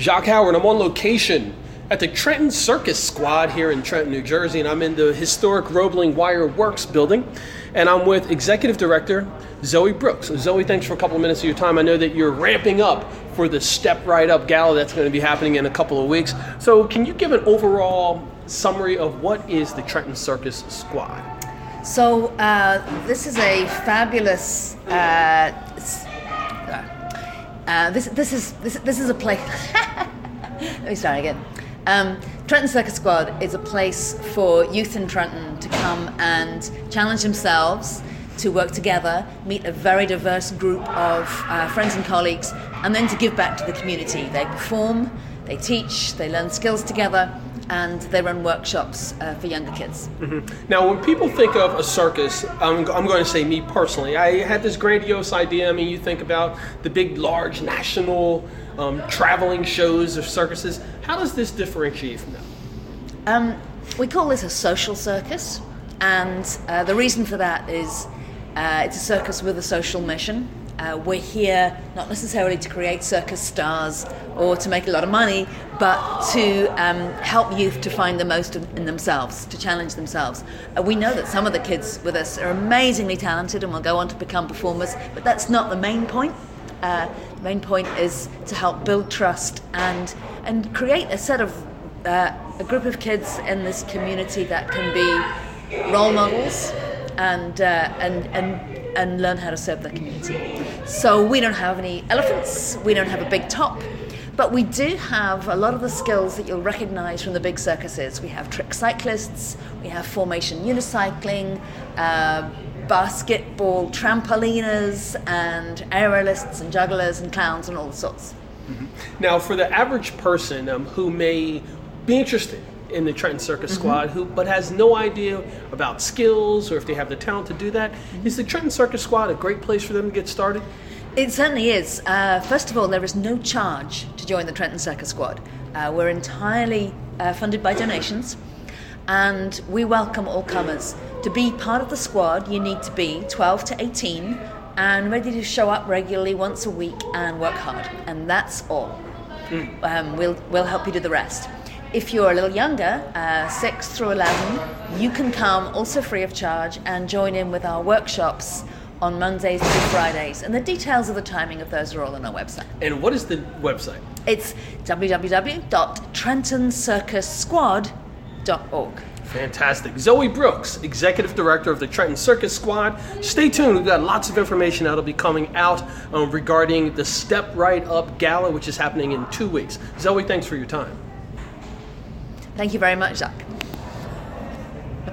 Jacque Howard. I'm on location at the Trenton Circus Squad here in Trenton, New Jersey, and I'm in the historic Roebling Wire Works building, and I'm with Executive Director Zoe Brookes. So Zoe, thanks for a couple of minutes of your time. I know that you're ramping up for the Step Right Up Gala that's going to be happening in a couple of weeks. So, can you give an overall summary of what is the Trenton Circus Squad? So uh, this is a fabulous. Uh, uh, this this is this, this is a place. Let me start again. Um, Trenton Circus Squad is a place for youth in Trenton to come and challenge themselves, to work together, meet a very diverse group of uh, friends and colleagues, and then to give back to the community. They perform, they teach, they learn skills together, and they run workshops uh, for younger kids. Mm-hmm. Now, when people think of a circus, I'm, I'm, going to say me personally, I had this grandiose idea. I mean, you think about the big, large national um, traveling shows of circuses. How does this differentiate from that? Um, we call this a social circus, and uh, the reason for that is uh, it's a circus with a social mission. Uh, we're here not necessarily to create circus stars or to make a lot of money, but to um, help youth to find the most in themselves, to challenge themselves. Uh, we know that some of the kids with us are amazingly talented and will go on to become performers, but that's not the main point. Uh, the main point is to help build trust and and create a set of uh, a group of kids in this community that can be role models and uh, and and and learn how to serve their community. So we don't have any elephants, we don't have a big top, but we do have a lot of the skills that you'll recognize from the big circuses. We have trick cyclists, we have formation unicycling, uh, basketball trampoliners, and aerialists and jugglers and clowns and all sorts. Mm-hmm. Now, for the average person um, who may be interested in the Trenton Circus mm-hmm. Squad who but has no idea about skills or if they have the talent to do that. Mm-hmm. Is the Trenton Circus Squad a great place for them to get started? It certainly is. Uh, first of all, there is no charge to join the Trenton Circus Squad. Uh, we're entirely uh, funded by donations, and we welcome all comers. To be part of the squad, you need to be 12 to 18 and ready to show up regularly once a week and work hard, and that's all. Mm. Um, we'll, we'll help you do the rest. If you're a little younger, uh, 6 through 11, you can come also free of charge and join in with our workshops on Mondays through Fridays. And the details of the timing of those are all on our website. And what is the website? It's www.trentoncircussquad.org. Fantastic. Zoe Brookes, Executive Director of the Trenton Circus Squad. Stay tuned. We've got lots of information that'll be coming out um, regarding the Step Right Up Gala, which is happening in two weeks. Zoe, thanks for your time. Thank you very much, Zach.